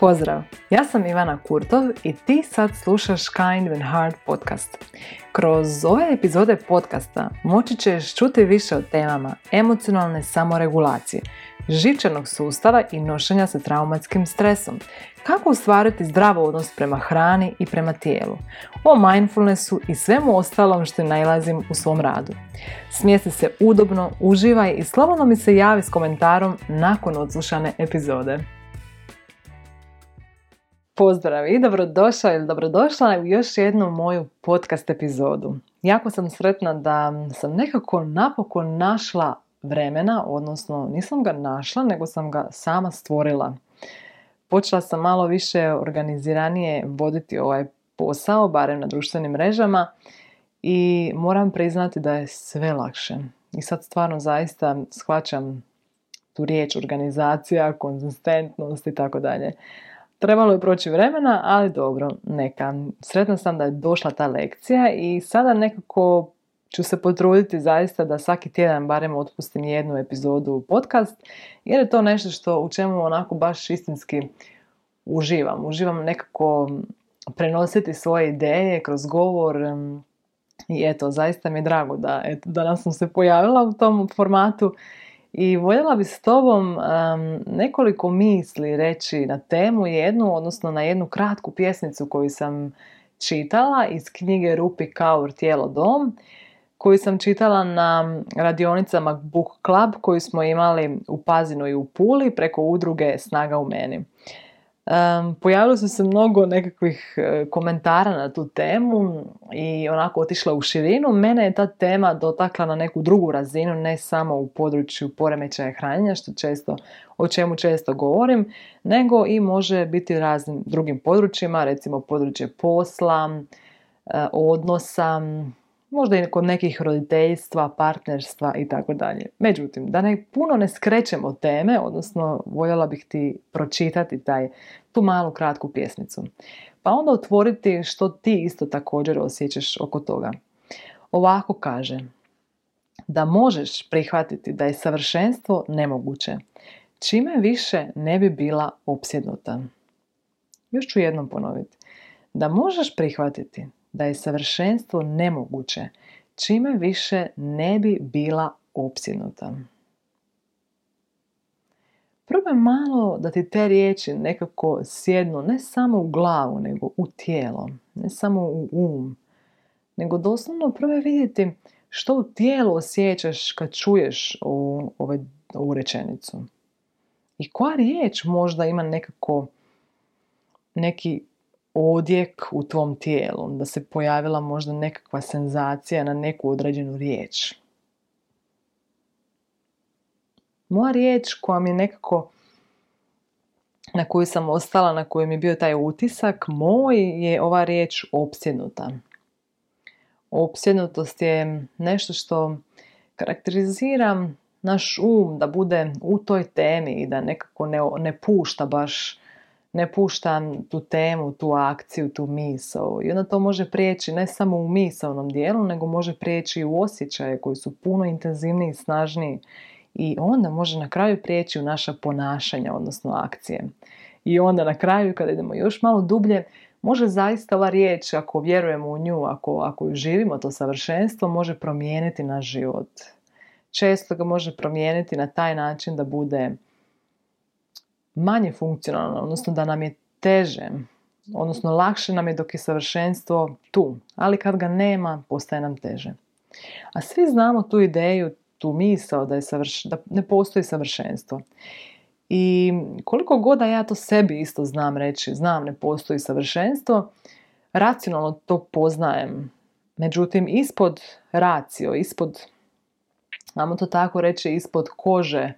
Pozdrav, ja sam Ivana Kurtov i ti sad slušaš Kind and Hard podcast. Kroz ove epizode podcasta moći ćeš čuti više o temama emocionalne samoregulacije, živčanog sustava i nošenja sa traumatskim stresom, kako ostvariti zdrav odnos prema hrani i prema tijelu, o mindfulnessu i svemu ostalom što najlazim u svom radu. Smijesti se udobno, uživaj i slobodno mi se javi s komentarom nakon odslušane epizode. Pozdrav i dobrodošao ili dobrodošla u još jednu moju podcast epizodu. Jako sam sretna da sam nekako napokon našla vremena, odnosno nisam ga našla, nego sam ga sama stvorila. Počela sam malo više organiziranije voditi ovaj posao, barem na društvenim mrežama i moram priznati da je sve lakše. I sad stvarno zaista shvaćam tu riječ organizacija, konzistentnost i tako dalje. Trebalo je proći vremena, ali dobro, neka. Sretna sam da je došla ta lekcija i sada nekako ću se potruditi zaista da svaki tjedan barem otpustim jednu epizodu podcast, jer je to nešto što u čemu onako baš istinski uživam. Uživam nekako prenositi svoje ideje kroz govor i eto, zaista mi je drago da eto, danas sam se pojavila u tom formatu i voljela bi s tobom nekoliko misli reći na temu jednu, odnosno na jednu kratku pjesnicu koju sam čitala iz knjige Rupi Kaur Tijelo dom, koju sam čitala na radionicama Book Club koju smo imali u Pazinu i u Puli preko udruge Snaga u meni. Um, pojavilo su se mnogo nekakvih e, komentara na tu temu i onako otišla u širinu. Mene je ta tema dotakla na neku drugu razinu, ne samo u području poremećaja hranjenja, što često, o čemu često govorim, nego i može biti raznim drugim područjima, recimo područje posla, e, odnosa, možda i kod nekih roditeljstva, partnerstva i tako dalje. Međutim, da ne puno ne skrećemo teme, odnosno voljela bih ti pročitati taj, tu malu kratku pjesnicu. Pa onda otvoriti što ti isto također osjećaš oko toga. Ovako kaže, da možeš prihvatiti da je savršenstvo nemoguće, čime više ne bi bila opsjednuta. Još ću jednom ponoviti. Da možeš prihvatiti da je savršenstvo nemoguće, čime više ne bi bila opsjednuta. Probaj malo da ti te riječi nekako sjednu ne samo u glavu, nego u tijelo, ne samo u um, nego doslovno probaj vidjeti što u tijelu osjećaš kad čuješ ovu, ovu rečenicu. I koja riječ možda ima nekako neki odjek u tvom tijelu, da se pojavila možda nekakva senzacija na neku određenu riječ. Moja riječ koja mi je nekako na koju sam ostala, na koju mi je bio taj utisak, moj je ova riječ opsjednuta. Opsjednutost je nešto što karakterizira naš um da bude u toj temi i da nekako ne, ne pušta baš ne puštam tu temu, tu akciju, tu misao. I onda to može prijeći ne samo u misaonom dijelu, nego može prijeći i u osjećaje koji su puno intenzivniji i snažniji. I onda može na kraju prijeći u naša ponašanja, odnosno akcije. I onda na kraju, kada idemo još malo dublje, može zaista ova riječ, ako vjerujemo u nju, ako, ako živimo, to savršenstvo, može promijeniti naš život. Često ga može promijeniti na taj način da bude manje funkcionalno, odnosno da nam je teže, odnosno lakše nam je dok je savršenstvo tu, ali kad ga nema, postaje nam teže. A svi znamo tu ideju, tu misao da, je da ne postoji savršenstvo. I koliko god da ja to sebi isto znam reći, znam ne postoji savršenstvo, racionalno to poznajem. Međutim, ispod racio, ispod, znamo to tako reći, ispod kože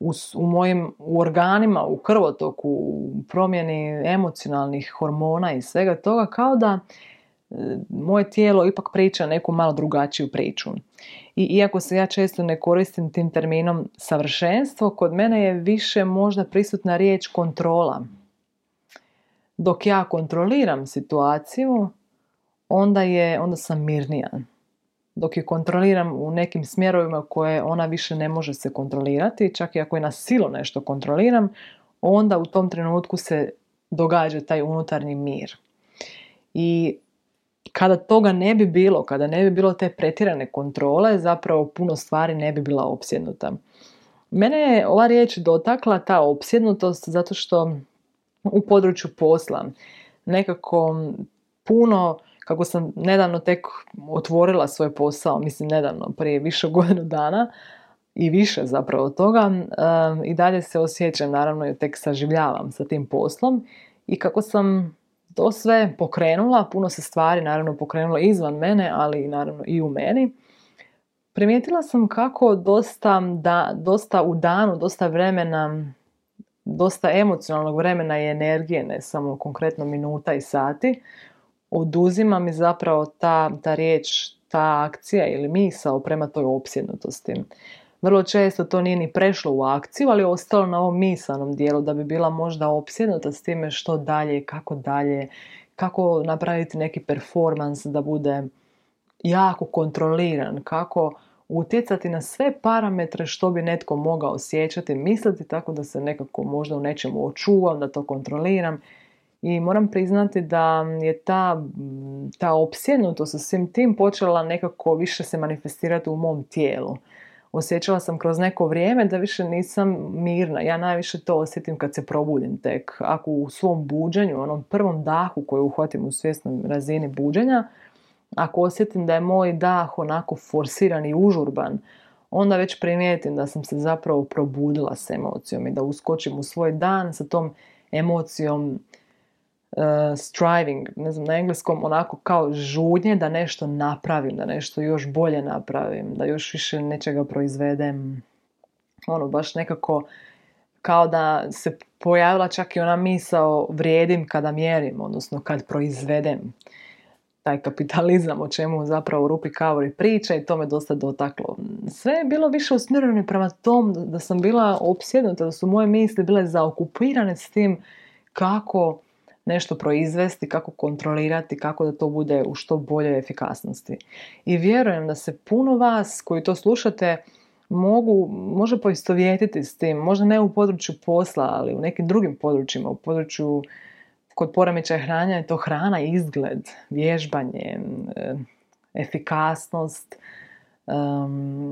u, u mojim u organima, u krvotoku, u promjeni emocionalnih hormona i svega toga, kao da moje tijelo ipak priča neku malo drugačiju priču. I iako se ja često ne koristim tim terminom savršenstvo, kod mene je više možda prisutna riječ kontrola. Dok ja kontroliram situaciju, onda, je, onda sam mirnija dok je kontroliram u nekim smjerovima koje ona više ne može se kontrolirati, čak i ako je na silu nešto kontroliram, onda u tom trenutku se događa taj unutarnji mir. I kada toga ne bi bilo, kada ne bi bilo te pretirane kontrole, zapravo puno stvari ne bi bila opsjednuta. Mene je ova riječ dotakla, ta opsjednutost, zato što u području posla nekako puno, kako sam nedavno tek otvorila svoj posao, mislim nedavno, prije više godinu dana, i više zapravo toga i dalje se osjećam, naravno i tek saživljavam sa tim poslom i kako sam to sve pokrenula, puno se stvari naravno pokrenulo izvan mene, ali naravno i u meni. Primijetila sam kako dosta, da, dosta u danu, dosta vremena, dosta emocionalnog vremena i energije, ne samo konkretno minuta i sati, oduzima mi zapravo ta, ta riječ, ta akcija ili misao prema toj opsjednutosti. Vrlo često to nije ni prešlo u akciju, ali ostalo na ovom misanom dijelu da bi bila možda opsjednuta s time što dalje, kako dalje, kako napraviti neki performans da bude jako kontroliran, kako utjecati na sve parametre što bi netko mogao osjećati, misliti tako da se nekako možda u nečemu očuvam, da to kontroliram. I moram priznati da je ta, ta opsjednutost sa svim tim počela nekako više se manifestirati u mom tijelu osjećala sam kroz neko vrijeme da više nisam mirna. Ja najviše to osjetim kad se probudim tek. Ako u svom buđenju, onom prvom dahu koji uhvatim u svjesnoj razini buđenja, ako osjetim da je moj dah onako forsiran i užurban, onda već primijetim da sam se zapravo probudila s emocijom i da uskočim u svoj dan sa tom emocijom striving, ne znam, na engleskom onako kao žudnje da nešto napravim, da nešto još bolje napravim, da još više nečega proizvedem. Ono, baš nekako kao da se pojavila čak i ona misao vrijedim kada mjerim, odnosno kad proizvedem taj kapitalizam o čemu zapravo Rupi Kavori priča i to me dosta dotaklo. Sve je bilo više usmjereno prema tom da sam bila opsjednuta, da su moje misli bile zaokupirane s tim kako nešto proizvesti, kako kontrolirati, kako da to bude u što boljoj efikasnosti. I vjerujem da se puno vas koji to slušate mogu, može poistovjetiti s tim, možda ne u području posla, ali u nekim drugim područjima, u području kod poremećaja hranja je to hrana, izgled, vježbanje, efikasnost,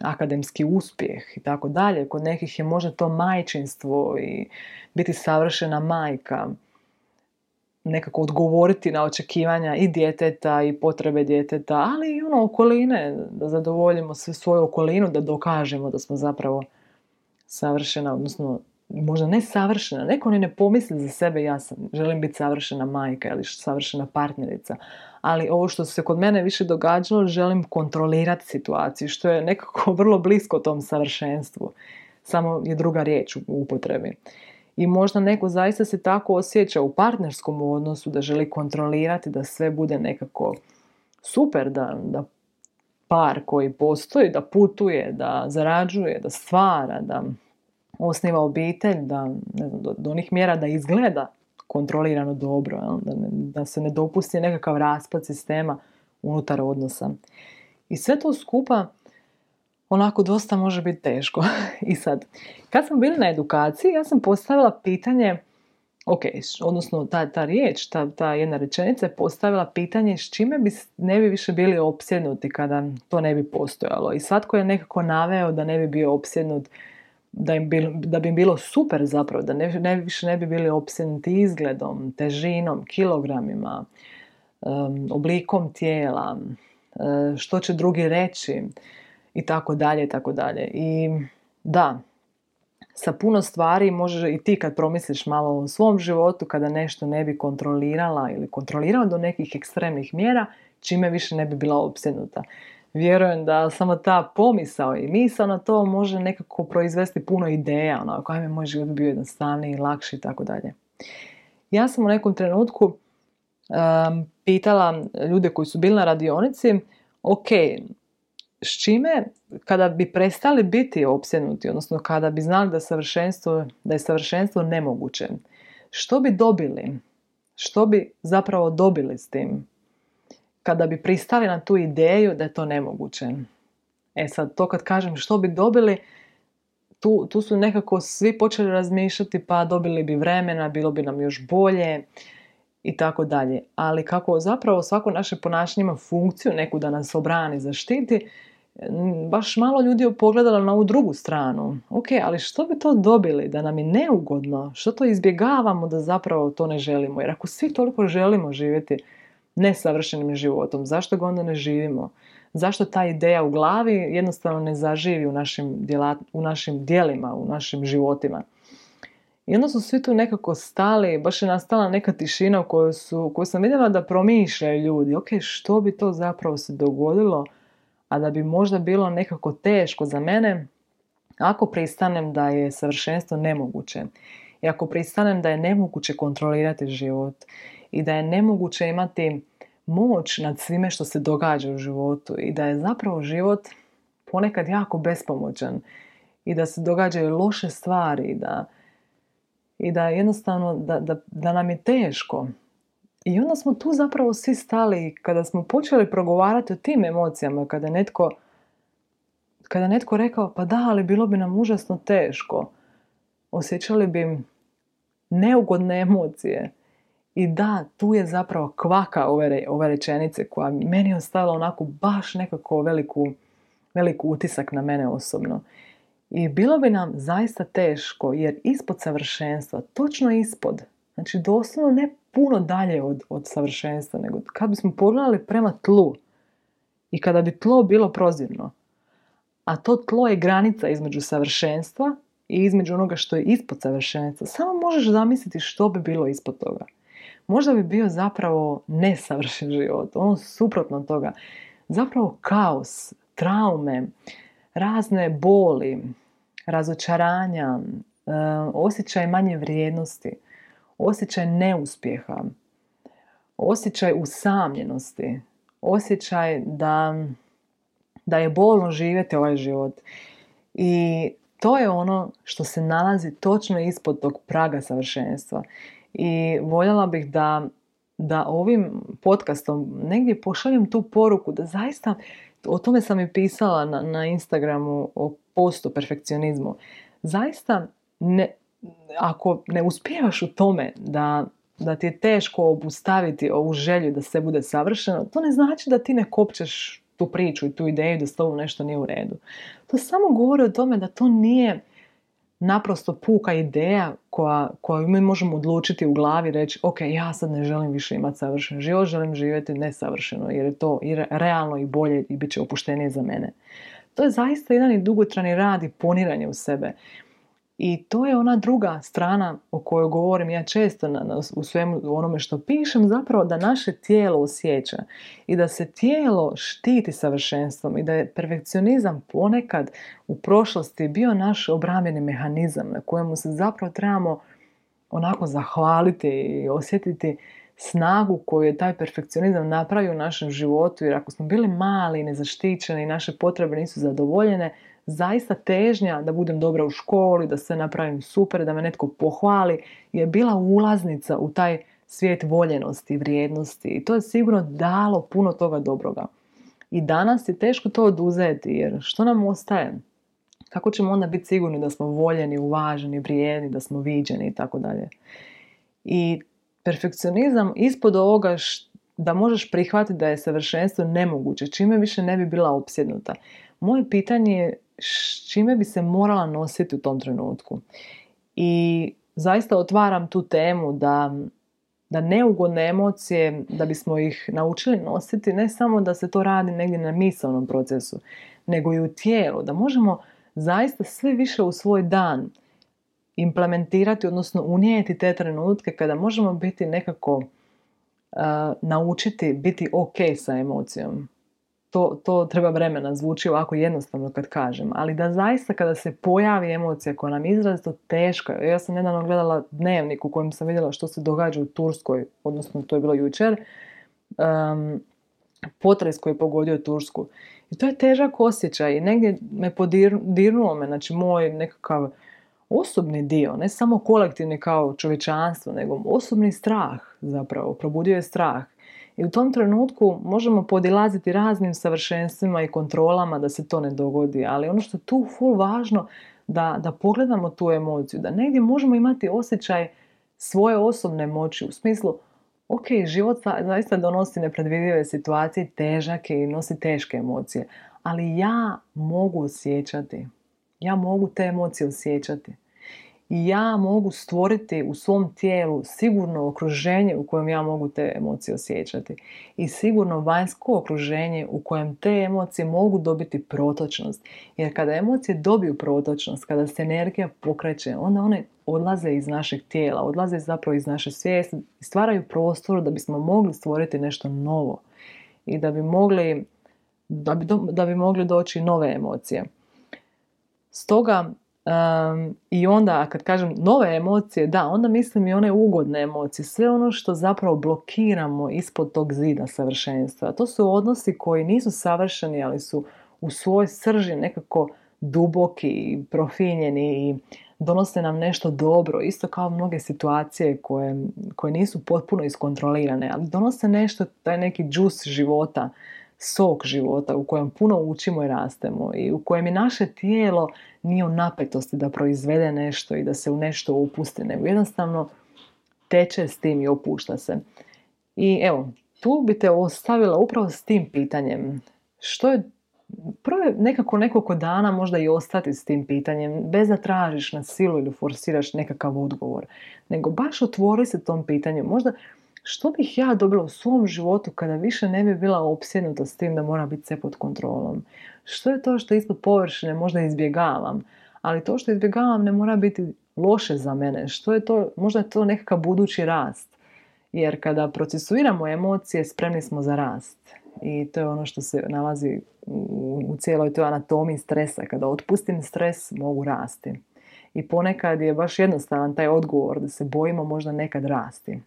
akademski uspjeh i tako dalje. Kod nekih je možda to majčinstvo i biti savršena majka nekako odgovoriti na očekivanja i djeteta i potrebe djeteta, ali i ono okoline, da zadovoljimo sve svoju okolinu, da dokažemo da smo zapravo savršena, odnosno možda ne savršena, neko ni ne pomisli za sebe, ja sam, želim biti savršena majka ili savršena partnerica, ali ovo što se kod mene više događalo, želim kontrolirati situaciju, što je nekako vrlo blisko tom savršenstvu, samo je druga riječ u upotrebi. I možda neko zaista se tako osjeća u partnerskom odnosu da želi kontrolirati da sve bude nekako super, da, da par koji postoji, da putuje, da zarađuje, da stvara, da osniva obitelj, da ne znam, do, do onih mjera da izgleda kontrolirano dobro, da, da se ne dopusti nekakav raspad sistema unutar odnosa. I sve to skupa onako dosta može biti teško. I sad, kad smo bili na edukaciji, ja sam postavila pitanje, ok, odnosno ta, ta riječ, ta, ta jedna rečenica je postavila pitanje s čime bi ne bi više bili opsjednuti kada to ne bi postojalo. I svatko je nekako naveo da ne bi bio opsjednut, da, im bil, da bi im bilo super zapravo, da ne, ne, više ne bi bili opsjednuti izgledom, težinom, kilogramima, oblikom tijela, što će drugi reći, i tako dalje i tako dalje. I da, sa puno stvari može i ti kad promisliš malo o svom životu, kada nešto ne bi kontrolirala ili kontrolirala do nekih ekstremnih mjera, čime više ne bi bila opsjednuta. Vjerujem da samo ta pomisao i misao na to može nekako proizvesti puno ideja, onako, ajme, moj život bio jednostavniji, lakši i tako dalje. Ja sam u nekom trenutku um, pitala ljude koji su bili na radionici, ok, s čime kada bi prestali biti opsjednuti, odnosno kada bi znali da, savršenstvo, da je savršenstvo nemoguće, što bi dobili? Što bi zapravo dobili s tim? Kada bi pristali na tu ideju da je to nemoguće. E sad, to kad kažem što bi dobili, tu, tu su nekako svi počeli razmišljati pa dobili bi vremena, bilo bi nam još bolje i tako dalje. Ali kako zapravo svako naše ponašanje ima funkciju neku da nas obrani, zaštiti, baš malo ljudi je pogledalo na ovu drugu stranu. Ok, ali što bi to dobili? Da nam je neugodno? Što to izbjegavamo da zapravo to ne želimo? Jer ako svi toliko želimo živjeti nesavršenim životom, zašto ga onda ne živimo? Zašto ta ideja u glavi jednostavno ne zaživi u našim, djelat, u našim dijelima, u našim životima? I onda su svi tu nekako stali, baš je nastala neka tišina u kojoj, su, koju sam vidjela da promišljaju ljudi. Ok, što bi to zapravo se dogodilo? A da bi možda bilo nekako teško za mene ako pristanem da je savršenstvo nemoguće i ako pristanem da je nemoguće kontrolirati život i da je nemoguće imati moć nad svime što se događa u životu i da je zapravo život ponekad jako bespomoćan i da se događaju loše stvari da, i da jednostavno da, da, da nam je teško i onda smo tu zapravo svi stali kada smo počeli progovarati o tim emocijama, kada netko, kada netko rekao pa da, ali bilo bi nam užasno teško. Osjećali bi neugodne emocije. I da, tu je zapravo kvaka ove, ove rečenice koja meni je ostavila onako baš nekako veliku, veliku utisak na mene osobno. I bilo bi nam zaista teško jer ispod savršenstva, točno ispod, znači doslovno ne puno dalje od, od savršenstva, nego kad bismo pogledali prema tlu i kada bi tlo bilo prozirno, a to tlo je granica između savršenstva i između onoga što je ispod savršenstva, samo možeš zamisliti što bi bilo ispod toga. Možda bi bio zapravo nesavršen život, ono suprotno toga. Zapravo kaos, traume, razne boli, razočaranja, e, osjećaj manje vrijednosti, osjećaj neuspjeha, osjećaj usamljenosti, osjećaj da, da je bolno živjeti ovaj život. I to je ono što se nalazi točno ispod tog praga savršenstva. I voljela bih da, da ovim podcastom negdje pošaljem tu poruku da zaista, o tome sam i pisala na, na Instagramu o postu perfekcionizmu, zaista ne, ako ne uspijevaš u tome da, da ti je teško obustaviti ovu želju da sve bude savršeno, to ne znači da ti ne kopčeš tu priču i tu ideju da s tobom nešto nije u redu. To samo govori o tome da to nije naprosto puka ideja koja, koju mi možemo odlučiti u glavi reći ok, ja sad ne želim više imati savršen život, želim živjeti nesavršeno jer je to i realno i bolje i bit će opuštenije za mene. To je zaista jedan i dugotrani rad i poniranje u sebe. I to je ona druga strana o kojoj govorim ja često na, u svemu onome što pišem, zapravo da naše tijelo osjeća i da se tijelo štiti savršenstvom i da je perfekcionizam ponekad u prošlosti bio naš obrambeni mehanizam na kojemu se zapravo trebamo onako zahvaliti i osjetiti snagu koju je taj perfekcionizam napravio u našem životu jer ako smo bili mali i nezaštićeni i naše potrebe nisu zadovoljene, zaista težnja da budem dobra u školi, da sve napravim super, da me netko pohvali, je bila ulaznica u taj svijet voljenosti, vrijednosti i to je sigurno dalo puno toga dobroga. I danas je teško to oduzeti jer što nam ostaje? Kako ćemo onda biti sigurni da smo voljeni, uvaženi, vrijedni, da smo viđeni i tako dalje. I perfekcionizam ispod ovoga da možeš prihvatiti da je savršenstvo nemoguće, čime više ne bi bila opsjednuta. Moje pitanje je s čime bi se morala nositi u tom trenutku. I zaista otvaram tu temu da, da neugodne emocije, da bismo ih naučili nositi, ne samo da se to radi negdje na misalnom procesu, nego i u tijelu, da možemo zaista sve više u svoj dan implementirati, odnosno unijeti te trenutke kada možemo biti nekako uh, naučiti biti ok sa emocijom to, to treba vremena, zvuči ovako jednostavno kad kažem, ali da zaista kada se pojavi emocija koja nam izrazito teška, ja sam nedavno gledala dnevnik u kojem sam vidjela što se događa u Turskoj, odnosno to je bilo jučer, um, potres koji je pogodio Tursku. I to je težak osjećaj i negdje me podirnulo me, znači moj nekakav osobni dio, ne samo kolektivni kao čovječanstvo, nego osobni strah zapravo, probudio je strah. I u tom trenutku možemo podilaziti raznim savršenstvima i kontrolama da se to ne dogodi, ali ono što je tu ful važno, da, da pogledamo tu emociju, da negdje možemo imati osjećaj svoje osobne moći u smislu ok, život zaista donosi nepredvidive situacije, težak i nosi teške emocije, ali ja mogu osjećati. Ja mogu te emocije osjećati. Ja mogu stvoriti u svom tijelu sigurno okruženje u kojem ja mogu te emocije osjećati. I sigurno vanjsko okruženje u kojem te emocije mogu dobiti protočnost. Jer kada emocije dobiju protočnost, kada se energija pokreće, onda one odlaze iz našeg tijela, odlaze zapravo iz naše svijesti i stvaraju prostor da bismo mogli stvoriti nešto novo. I da bi mogli, da bi, da bi mogli doći nove emocije. Stoga I onda kad kažem nove emocije, da, onda mislim i one ugodne emocije, sve ono što zapravo blokiramo ispod tog zida savršenstva. To su odnosi koji nisu savršeni, ali su u svoj srži nekako duboki i profinjeni i donose nam nešto dobro, isto kao mnoge situacije koje, koje nisu potpuno iskontrolirane, ali donose nešto, taj neki džus života, sok života u kojem puno učimo i rastemo i u kojem je naše tijelo nije u napetosti da proizvede nešto i da se u nešto upusti, nego jednostavno teče s tim i opušta se. I evo, tu bi te ostavila upravo s tim pitanjem. Što je prvo je nekako nekoliko dana možda i ostati s tim pitanjem, bez da tražiš na silu ili forsiraš nekakav odgovor, nego baš otvori se tom pitanju. Možda što bih ja dobila u svom životu kada više ne bi bila opsjednuta s tim da mora biti sve pod kontrolom? Što je to što ispod površine možda izbjegavam? Ali to što izbjegavam ne mora biti loše za mene. Što je to? Možda je to nekakav budući rast. Jer kada procesuiramo emocije, spremni smo za rast. I to je ono što se nalazi u cijeloj toj anatomiji stresa. Kada otpustim stres, mogu rasti. I ponekad je baš jednostavan taj odgovor da se bojimo možda nekad rasti.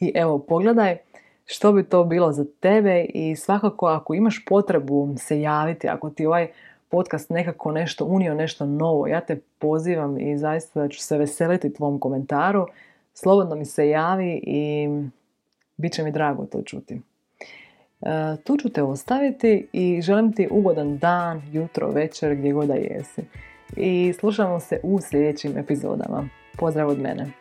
I evo, pogledaj što bi to bilo za tebe i svakako ako imaš potrebu se javiti, ako ti ovaj podcast nekako nešto unio, nešto novo, ja te pozivam i zaista ću se veseliti tvom komentaru. Slobodno mi se javi i bit će mi drago to čuti. E, tu ću te ostaviti i želim ti ugodan dan, jutro, večer, gdje god da jesi. I slušamo se u sljedećim epizodama. Pozdrav od mene.